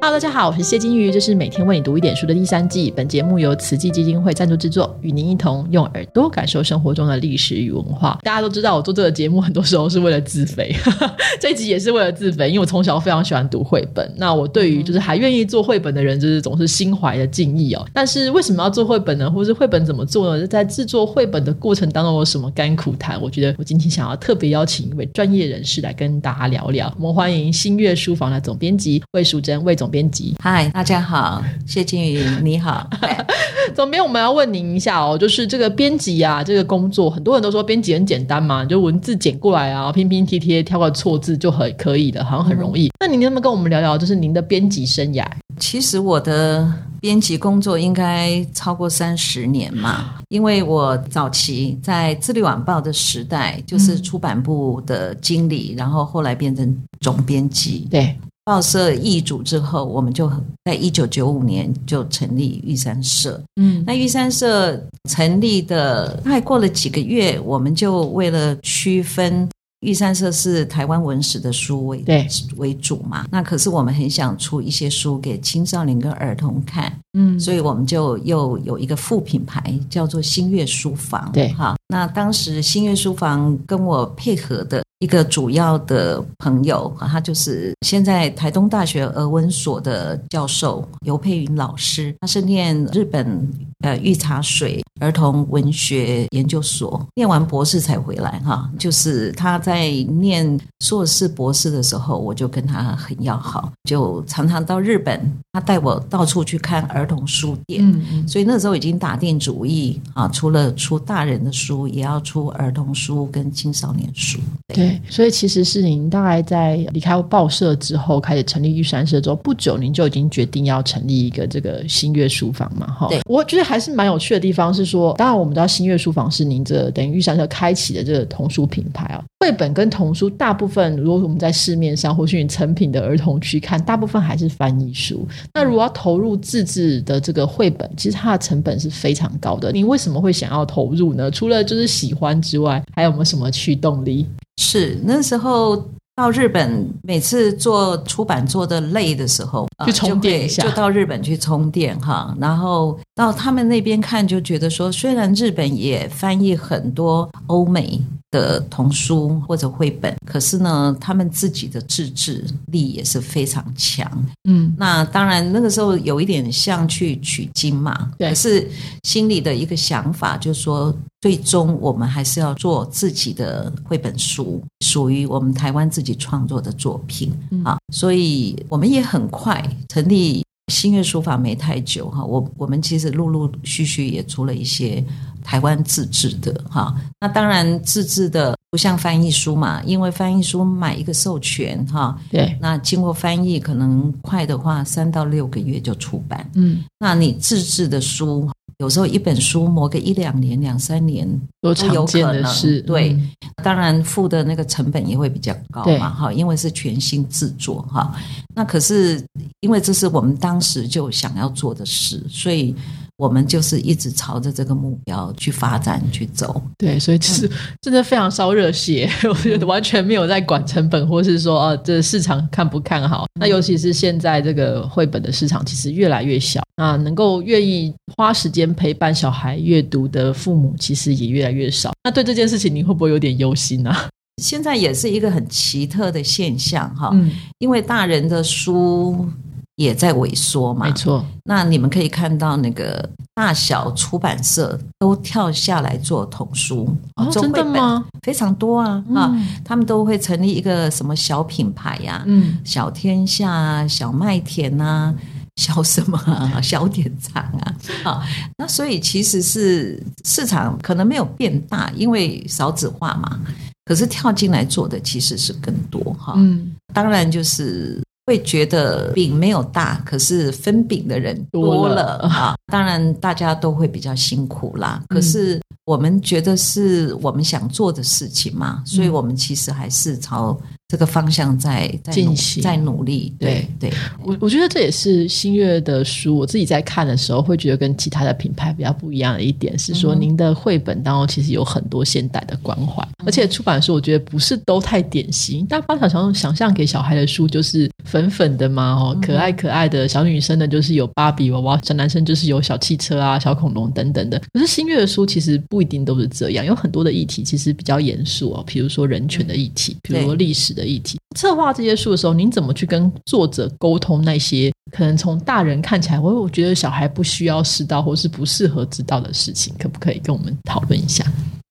Hello，大家好，我是谢金鱼，这是每天为你读一点书的第三季。本节目由慈济基金会赞助制作，与您一同用耳朵感受生活中的历史与文化。大家都知道，我做这个节目很多时候是为了自肥，这一集也是为了自肥，因为我从小非常喜欢读绘本。那我对于就是还愿意做绘本的人，就是总是心怀的敬意哦。但是为什么要做绘本呢？或是绘本怎么做呢？在制作绘本的过程当中有什么甘苦谈？我觉得我今天想要特别邀请一位专业人士来跟大家聊聊。我们欢迎新月书房的总编辑魏淑珍，魏总编辑。嗨，大家好，谢金宇，你好，总编，我们要问您一下哦，就是这个编辑啊，这个工作，很多人都说编辑很简单嘛，就文字剪过来啊，拼拼贴贴，挑个错字就很可以了，好像很容易。那您能不能跟我们聊聊，就是您的编辑生涯？其实我的编辑工作应该超过三十年嘛，因为我早期在《智利晚报》的时代，就是出版部的经理，然后后来变成总编辑，对。报社易主之后，我们就在一九九五年就成立玉山社。嗯，那玉山社成立的大概过了几个月，我们就为了区分玉山社是台湾文史的书为对为主嘛，那可是我们很想出一些书给青少年跟儿童看，嗯，所以我们就又有一个副品牌叫做新月书房。对，哈，那当时新月书房跟我配合的。一个主要的朋友啊，他就是现在台东大学俄文所的教授尤佩云老师，他是念日本呃御茶水儿童文学研究所，念完博士才回来哈。就是他在念硕士博士的时候，我就跟他很要好，就常常到日本，他带我到处去看儿童书店，所以那时候已经打定主意啊，除了出大人的书，也要出儿童书跟青少年书。对。所以其实是您大概在离开报社之后，开始成立玉山社之后不久，您就已经决定要成立一个这个新月书房嘛？哈，对，我觉得还是蛮有趣的地方是说，当然我们知道新月书房是您这等于玉山社开启的这个童书品牌啊。绘本跟童书大部分，如果我们在市面上或是成品的儿童区看，大部分还是翻译书。那如果要投入自制的这个绘本，其实它的成本是非常高的。您为什么会想要投入呢？除了就是喜欢之外，还有没有什么驱动力？是那时候到日本，每次做出版做的累的时候，去充电一下，就到日本去充电哈。然后到他们那边看，就觉得说，虽然日本也翻译很多欧美。的童书或者绘本，可是呢，他们自己的自制力也是非常强。嗯，那当然那个时候有一点像去取经嘛，可是心里的一个想法就是说，最终我们还是要做自己的绘本书，属于我们台湾自己创作的作品。啊。所以我们也很快成立新月书法没太久哈，我我们其实陆陆续续也出了一些。台湾自制的哈，那当然自制的不像翻译书嘛，因为翻译书买一个授权哈，对，那经过翻译可能快的话三到六个月就出版，嗯，那你自制的书有时候一本书磨个一两年、两三年都有可能，是，对，当然付的那个成本也会比较高嘛，哈，因为是全新制作哈，那可是因为这是我们当时就想要做的事，所以。我们就是一直朝着这个目标去发展去走，对，所以其实真的非常烧热血，我觉得完全没有在管成本，或是说啊，这市场看不看好。那尤其是现在这个绘本的市场其实越来越小，那能够愿意花时间陪伴小孩阅读的父母其实也越来越少。那对这件事情，你会不会有点忧心呢？现在也是一个很奇特的现象哈，因为大人的书。也在萎缩嘛，没错。那你们可以看到，那个大小出版社都跳下来做童书，真的吗？非常多啊啊！他们都会成立一个什么小品牌呀，嗯，小天下、小麦田呐，小什么 小典藏啊，啊，那所以其实是市场可能没有变大，因为少子化嘛。可是跳进来做的其实是更多哈。嗯，当然就是。会觉得饼没有大，可是分饼的人多了啊！当然大家都会比较辛苦啦。可是我们觉得是我们想做的事情嘛，所以我们其实还是朝这个方向在在努进行在努力。对对，我我觉得这也是新月的书，我自己在看的时候会觉得跟其他的品牌比较不一样的一点是说，您的绘本当中其实有很多现代的关怀，而且出版书我觉得不是都太典型。大家想象想象给小孩的书就是粉粉的嘛，哦，可爱可爱的小女生呢，就是有芭比娃娃，小男生就是有小汽车啊、小恐龙等等的。可是新月的书其实不一定都是这样，有很多的议题其实比较严肃哦，比如说人权的议题，比如说历史的议题。策划这些书的时候，您怎么去跟作者沟通那些可能从大人看起来，我我觉得小孩不需要知道或是不适合知道的事情，可不可以跟我们讨论一下？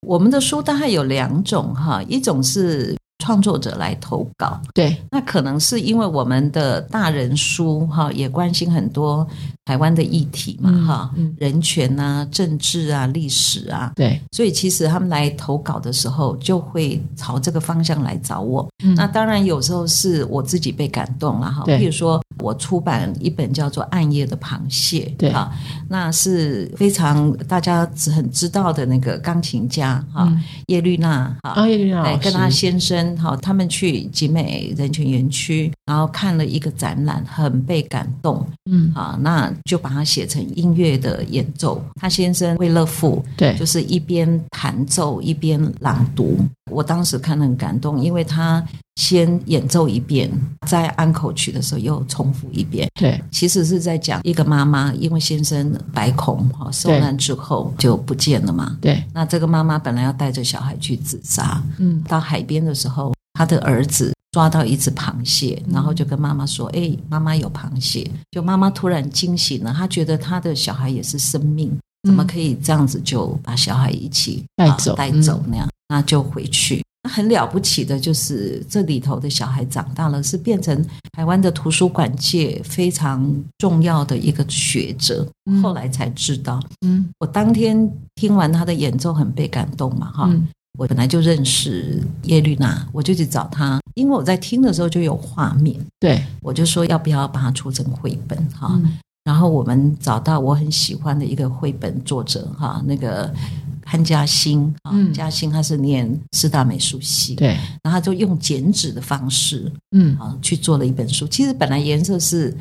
我们的书大概有两种哈，一种是创作者来投稿，对，那可能是因为我们的大人书哈也关心很多台湾的议题嘛哈，人权啊、政治啊、历史啊，对，所以其实他们来投稿的时候就会朝这个方向来找我。那当然有时候是我自己被感动了哈，对。譬如说我出版一本叫做《暗夜的螃蟹》，对。啊，那是非常大家只很知道的那个钢琴家哈，叶绿娜哈，啊，叶绿娜跟她先生哈，他们去集美人权园区，然后看了一个展览，很被感动，嗯，啊，那就把它写成音乐的演奏。他先生魏乐富，对就是一边弹奏一边朗读。我当时看得很感动，因为他先演奏一遍，在安口曲的时候又重复一遍。对，其实是在讲一个妈妈，因为先生白孔哈受难之后就不见了嘛。对，那这个妈妈本来要带着小孩去自杀，嗯，到海边的时候，她的儿子抓到一只螃蟹，然后就跟妈妈说：“哎、妈妈有螃蟹。”就妈妈突然惊醒了，她觉得她的小孩也是生命，怎么可以这样子就把小孩一起带走啊带走那样？那就回去。那很了不起的就是这里头的小孩长大了，是变成台湾的图书馆界非常重要的一个学者。嗯后来才知道，嗯我当天听完他的演奏很被感动嘛，哈、嗯我本来就认识耶律娜，我就去找他，因为我在听的时候就有画面，对，我就说要不要把它出成绘本哈。嗯然后我们找到我很喜欢的一个绘本作者哈，那个潘嘉欣啊，嗯。嘉欣他是念四大美术系，，对，然后他就用剪纸的方式嗯。啊去做了一本书。其实本来颜色是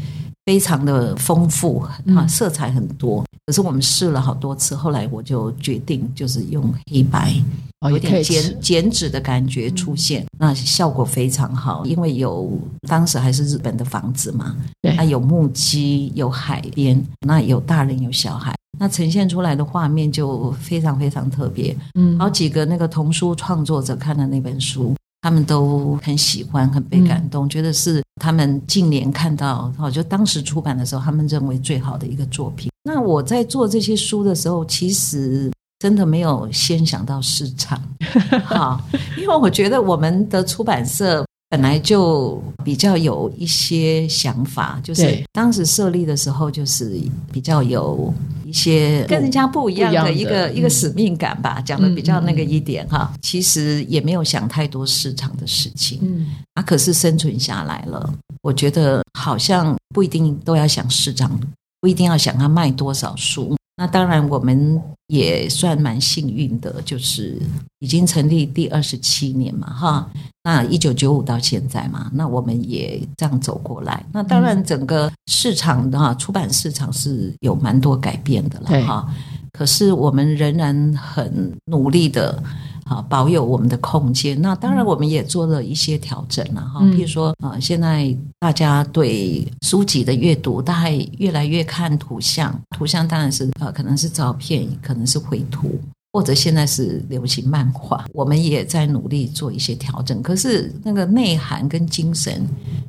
非常的丰富啊，嗯色彩很多，可是我们试了好多次，后来我就决定就是用黑白。哦，有点剪剪纸的感觉出现，那效果非常好。因为有当时还是日本的房子嘛，对那有木屐，有海边，那有大人有小孩，那呈现出来的画面就非常非常特别。嗯好几个那个童书创作者看了那本书，他们都很喜欢，很被感动，觉得是他们近年看到，哦，就当时出版的时候，他们认为最好的一个作品。那我在做这些书的时候，其实真的没有先想到市场，哈，因为我觉得我们的出版社。本来就比较有一些想法，就是当时设立的时候，就是比较有一些跟人家不一样的的一个一个嗯使命感吧，讲的比较那个一点哈。其实也没有想太多市场的事情，嗯啊，可是生存下来了。我觉得好像不一定都要想市场，不一定要想它卖多少书。那当然，我们也算蛮幸运的，就是已经成立第二十七年嘛，哈。那一九九五到现在嘛，那我们也这样走过来。那当然，整个市场的哈，出版市场是有蛮多改变的对了哈。可是我们仍然很努力的。啊，保有我们的空间。那当然，我们也做了一些调整了哈。嗯譬如说，呃，现在大家对书籍的阅读，大概越来越看图像，图像当然是呃，可能是照片，可能是绘图。或者现在是流行漫画，我们也在努力做一些调整。可是那个内涵跟精神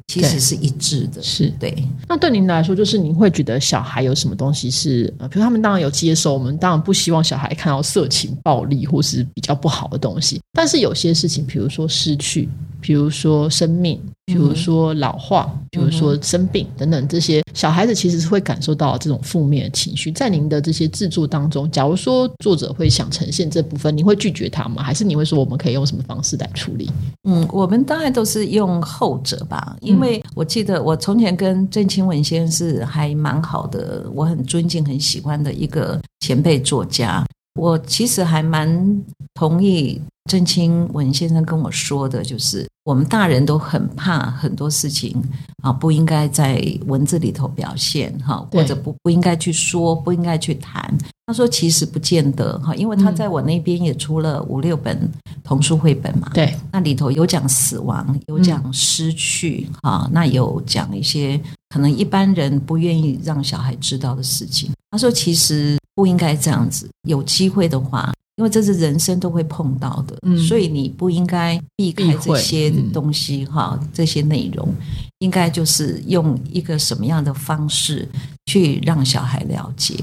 其实是一致的，是对。那对您来说，就是您会觉得小孩有什么东西是，呃，比如他们当然有接受，我们当然不希望小孩看到色情、暴力或是比较不好的东西，但是有些事情，比如说失去，比如说生命，比如说老化，比如说生病等等这些，小孩子其实是会感受到这种负面的情绪。在您的这些制作当中，假如说作者会想呈现这部分，你会拒绝他吗？还是你会说我们可以用什么方式来处理？嗯，我们当然都是用后者吧，因为我记得我从前跟郑清文先生是还蛮好的，我很尊敬、很喜欢的一个前辈作家。我其实还蛮同意郑清文先生跟我说的，就是我们大人都很怕很多事情啊，不应该在文字里头表现哈，或者不不应该去说，不应该去谈。他说其实不见得哈，因为他在我那边也出了五六本童书绘本嘛，对，那里头有讲死亡，有讲失去哈，那有讲一些可能一般人不愿意让小孩知道的事情。他说其实不应该这样子，有机会的话。因为这是人生都会碰到的，所以你不应该避开这些东西哈，这些内容应该就是用一个什么样的方式去让小孩了解。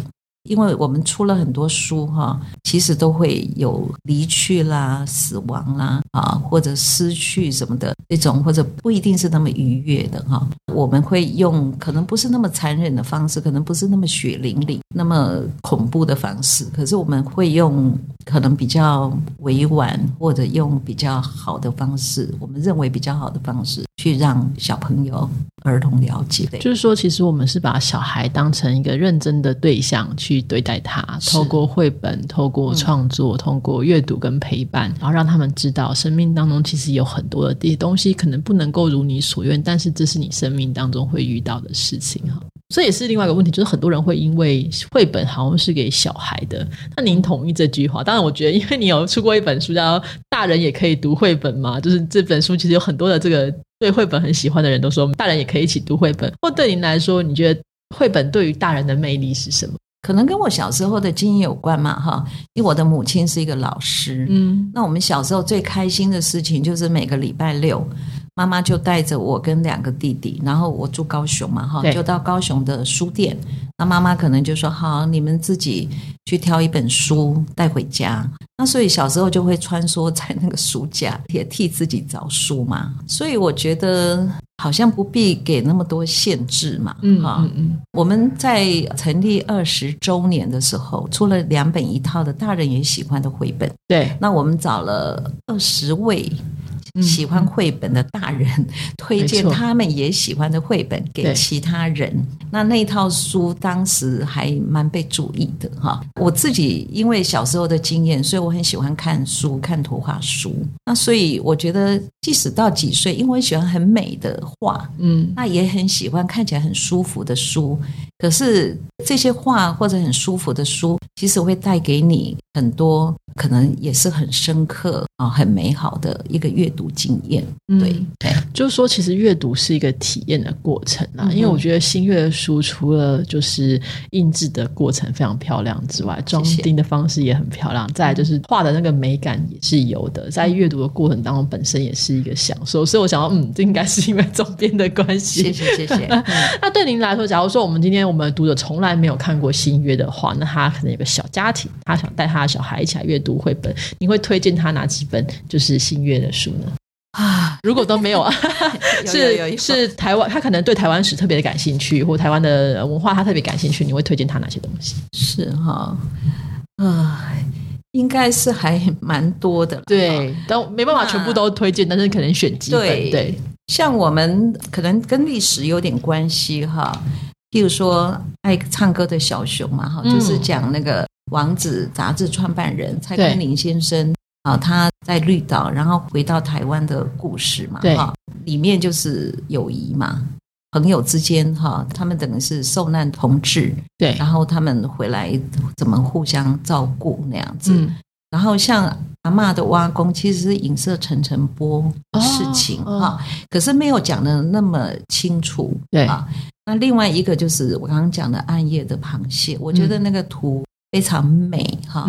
因为我们出了很多书哈，其实都会有离去啦、死亡啦啊，或者失去什么的那种，或者不一定是那么愉悦的哈。我们会用可能不是那么残忍的方式，可能不是那么血淋淋、那么恐怖的方式，可是我们会用可能比较委婉或者用比较好的方式，我们认为比较好的方式去让小朋友、儿童了解。就是说，其实我们是把小孩当成一个认真的对象去。对待他，透过绘本，透过创作，通过阅读跟陪伴，然后让他们知道，生命当中其实有很多的这些东西，可能不能够如你所愿，但是这是你生命当中会遇到的事情哈。这也是另外一个问题，就是很多人会因为绘本好像是给小孩的，那您同意这句话？当然，我觉得，因为你有出过一本书叫《大人也可以读绘本》嘛，就是这本书其实有很多的这个对绘本很喜欢的人都说，大人也可以一起读绘本。或对您来说，你觉得绘本对于大人的魅力是什么？可能跟我小时候的经验有关嘛，哈，因为我的母亲是一个老师，嗯，那我们小时候最开心的事情就是每个礼拜六，妈妈就带着我跟两个弟弟，然后我住高雄嘛，哈，就到高雄的书店，那妈妈可能就说好，你们自己去挑一本书带回家，那所以小时候就会穿梭在那个书架，也替自己找书嘛，所以我觉得。好像不必给那么多限制嘛，嗯，哈，我们在成立二十周年的时候，出了两本一套的大人也喜欢的绘本，对，那我们找了二十位。喜欢绘本的大人 推荐他们也喜欢的绘本给其他人，那那套书当时还蛮被注意的哈。我自己因为小时候的经验，所以我很喜欢看书，看图画书。那所以我觉得，即使到几岁，因为我喜欢很美的画，嗯，那也很喜欢看起来很舒服的书。可是这些画或者很舒服的书，其实会带给你很多。可能也是很深刻啊，很美好的一个阅读经验。对对，就是说，其实阅读是一个体验的过程啊。因为我觉得新月的书，除了就是印制的过程非常漂亮之外，装订的方式也很漂亮。再就是画的那个美感也是有的，在阅读的过程当中，本身也是一个享受。所以我想到，嗯，这应该是因为总编的关系。谢谢谢谢。那对您来说，假如说我们今天我们的读者从来没有看过新月的话，那他可能有个小家庭，他想带他的小孩一起来阅。读绘本，你会推荐他哪几本就是新月的书呢？啊，如果都没有啊，是是台湾，他可能对台湾史特别的感兴趣，或台湾的文化他特别感兴趣，你会推荐他哪些东西？是哈，啊，应该是还蛮多的，对，但没办法全部都推荐，但是可能选几本，对，像我们可能跟历史有点关系哈，譬如说爱唱歌的小熊嘛，哈，就是讲那个。王子杂志创办人蔡康宁先生啊，他在绿岛，然后回到台湾的故事嘛，哈，里面就是友谊嘛，朋友之间哈，他们等于是受难同志，对，然后他们回来怎么互相照顾那样子，然后像阿妈的挖工，其实是影射陈澄波的事情哈，可是没有讲的那么清楚，对啊，那另外一个就是我刚刚讲的暗夜的螃蟹，我觉得那个图。非常美哈，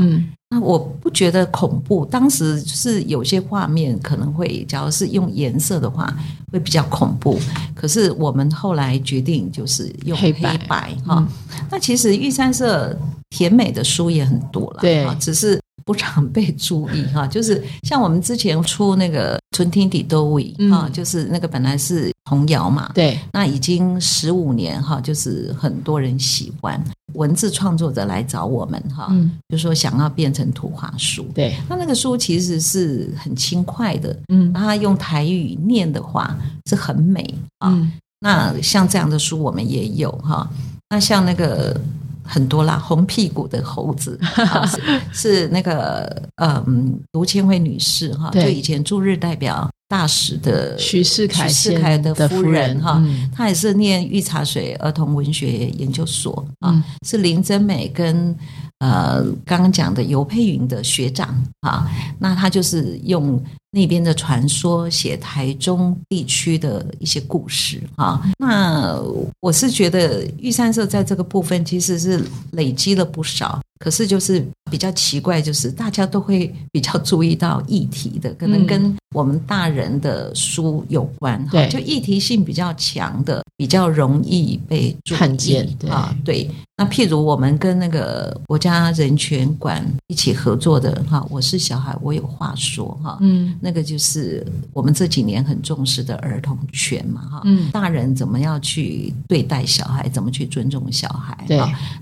那我不觉得恐怖。当时是有些画面可能会，假如是用颜色的话，会比较恐怖。可是我们后来决定就是用黑白哈。那其实玉山社甜美的书也很多了，对，只是不常被注意 哈。就是像我们之前出那个《春天底都尾》哈，就是那个本来是童谣嘛，对，那已经十五年哈，就是很多人喜欢。文字创作者来找我们哈，就说想要变成图画书。对，那那个书其实是很轻快的，嗯，他用台语念的话是很美啊。那像这样的书我们也有哈。那像那个很多啦，红屁股的猴子 啊是是那个嗯，卢千惠女士哈，就以前驻日代表大使的许世凯许世凯的夫夫人哈，她也是念御茶水儿童文学研究所啊，嗯。是林真美跟呃刚刚讲的尤佩云的学长啊，那她就是用那边的传说写台中地区的一些故事啊。那我是觉得玉山社在这个部分其实是累积了不少，可是就是比较奇怪，就是大家都会比较注意到议题的，可能嗯。跟我们大人的书有关哈，对。就议题性比较强的，比较容易被看见对。啊。对，那譬如我们跟那个国家人权馆一起合作的哈，我是小孩，我有话说哈，嗯。那个就是我们这几年很重视的儿童权嘛哈，嗯。大人怎么样去对待小孩，怎么去尊重小孩，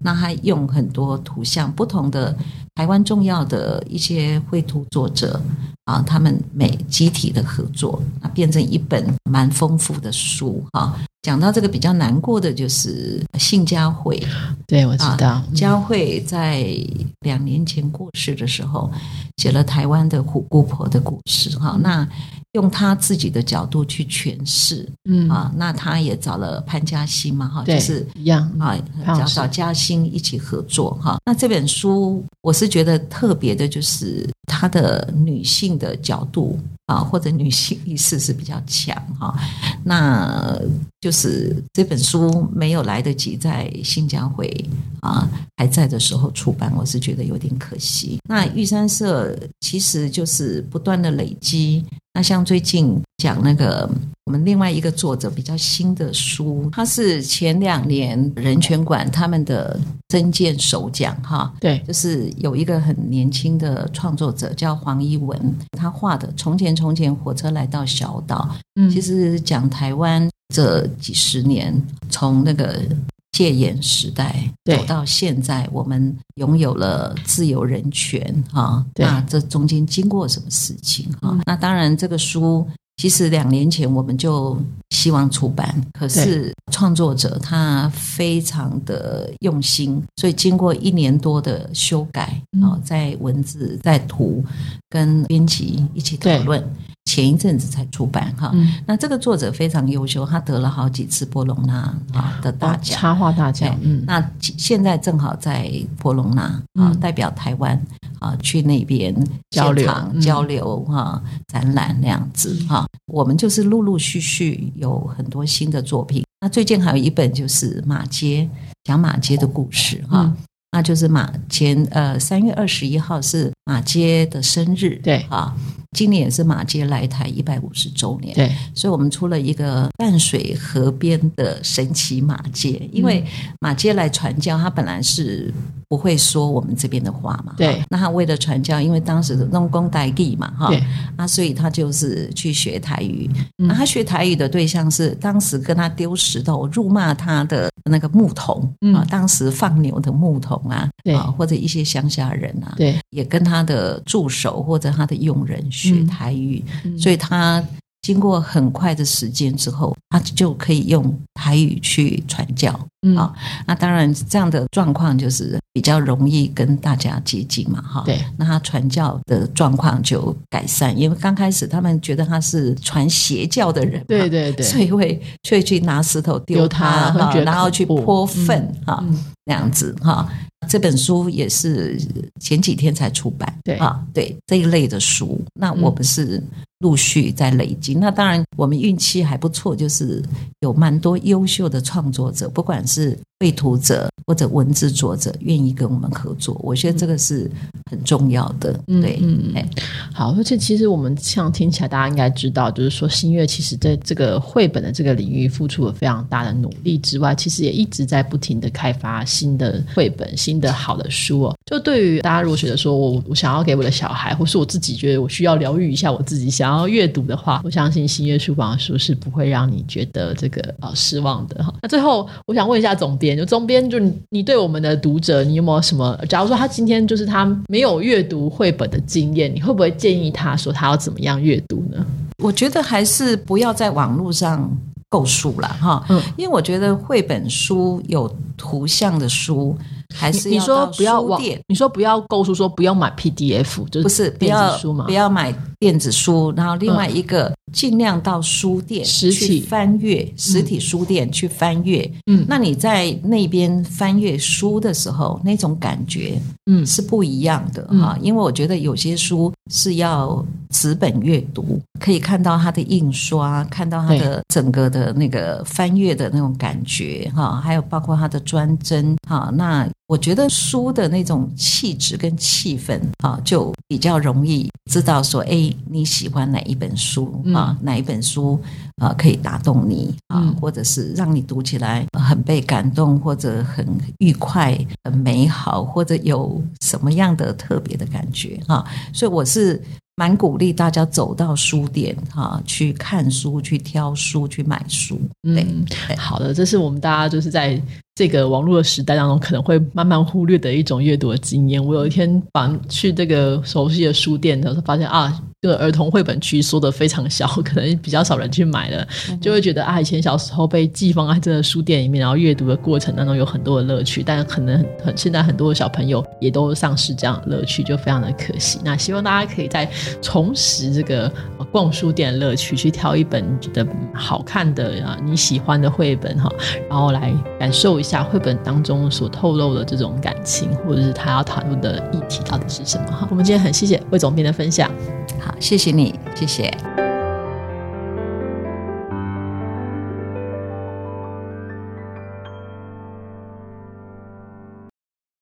那他用很多图像，不同的台湾重要的一些绘图作者啊，他们每集体的合作，啊，变成一本蛮丰富的书哈。讲到这个比较难过的就是信佳慧，对，我知道，啊佳慧在两年前过世的时候，写了台湾的虎姑婆的故事哈。那用他自己的角度去诠释嗯。啊，那他也找了潘嘉欣嘛哈，对，就是一样。啊，找找嘉欣一起合作哈。那这本书我是觉得特别的，就是她的女性的角度啊，或者女性意识是比较强哈。那就是这本书没有来得及在新疆会啊还在的时候出版，我是觉得有点可惜。那玉山社其实就是不断的累积。那像最近讲那个我们另外一个作者比较新的书，他是前两年人权馆他们的增建首奖哈，对，就是有一个很年轻的创作者叫黄一文，他画的《从前从前火车来到小岛》，嗯。其实讲台湾这几十年从那个戒严时代走到现在，我们拥有了自由人权哈。对那这中间经过什么事情哈？嗯那当然，这个书其实两年前我们就希望出版，可是创作者他非常的用心，所以经过一年多的修改嗯。啊，在文字、在图跟编辑一起讨论，前一阵子才出版哈。嗯，那这个作者非常优秀，他得了好几次波隆纳啊的大奖。插画大奖，嗯，那现在正好在波隆纳啊嗯，代表台湾啊去那边交流交流哈、展览那样子哈、我们就是陆陆续续有很多新的作品。那最近还有一本就是马街，讲马街的故事哈。嗯。那就是马前呃三月二十一号是马街的生日，对。啊，今年也是马街来台一百五十周年，对，所以我们出了一个淡水河边的神奇马街，因为马街来传教，他本来是不会说我们这边的话嘛，对。那他为了传教，因为当时的弄工代地嘛，哈对，啊，所以他就是去学台语。嗯。那他学台语的对象是当时跟他丢石头、辱骂他的那个牧童嗯。啊，当时放牛的牧童啊，对。啊，或者一些乡下人啊，对，也跟他的助手或者他的佣人学嗯。台语，嗯。所以他经过很快的时间之后，他就可以用台语去传教。嗯啊那当然，这样的状况就是比较容易跟大家接近嘛，哈。对，那他传教的状况就改善，因为刚开始他们觉得他是传邪教的人，对对对，所以会会去拿石头丢丢他他，哈然后去泼粪哈。嗯那样子哈。这本书也是前几天才出版，对啊，对这一类的书，那我们是陆续在累积。那当然，我们运气还不错，就是有蛮多优秀的创作者，不管是绘图者或者文字作者，愿意跟我们合作。我觉得这个是很重要的，嗯对，嗯哎好，而且其实我们像听起来，大家应该知道，就是说新月其实在这个绘本的这个领域付出了非常大的努力之外，其实也一直在不停的开发新的绘本、新的好的书哦。就对于大家如果觉得说我我想要给我的小孩，或是我自己觉得我需要疗愈一下我自己，想要阅读的话，我相信新月书房的书是不会让你觉得这个呃失望的哈。那最后我想问一下总编，就总编就你你对我们的读者，你有没有什么？假如说他今天就是他没有阅读绘本的经验，你会不会建议他说他要怎么样阅读呢？我觉得还是不要在网络上购书了哈，嗯因为我觉得绘本书有图像的书还是你说不要网你说不要购书，说不要买 PDF，就是不是不电要子书嘛不？要买电子书，然后另外一个、尽量到书店实体去翻阅，实体书店去翻阅。嗯那你在那边翻阅书的时候，那种感觉嗯是不一样的嗯哈。因为我觉得有些书是要纸本阅读，可以看到它的印刷，看到它的整个的那个翻阅的那种感觉哈，还有包括它的专针哈。那我觉得书的那种气质跟气氛啊，就比较容易知道说，哎，你喜欢哪一本书啊？哪一本书啊可以打动你啊，嗯或者是让你读起来很被感动，或者很愉快、很美好，或者有什么样的特别的感觉啊？所以我是。蛮鼓励大家走到书店哈、去看书、去挑书、去买书。对，嗯好的，这是我们大家就是在这个网络的时代当中可能会慢慢忽略的一种阅读的经验。我有一天把去这个熟悉的书店的时候，发现啊，这个儿童绘本区缩的非常小，可能比较少人去买了，就会觉得啊，以前小时候被寄放在这个书店里面，然后阅读的过程当中有很多的乐趣，但可能很很现在很多的小朋友也都丧失这样的乐趣，就非常的可惜。那希望大家可以在重拾这个呃逛书店的乐趣，去挑一本你觉得好看的啊你喜欢的绘本哈，然后来感受一下绘本当中所透露的这种感情，或者是他要讨论的议题到底是什么哈。我们今天很谢谢魏总编的分享。好，谢谢你，谢谢。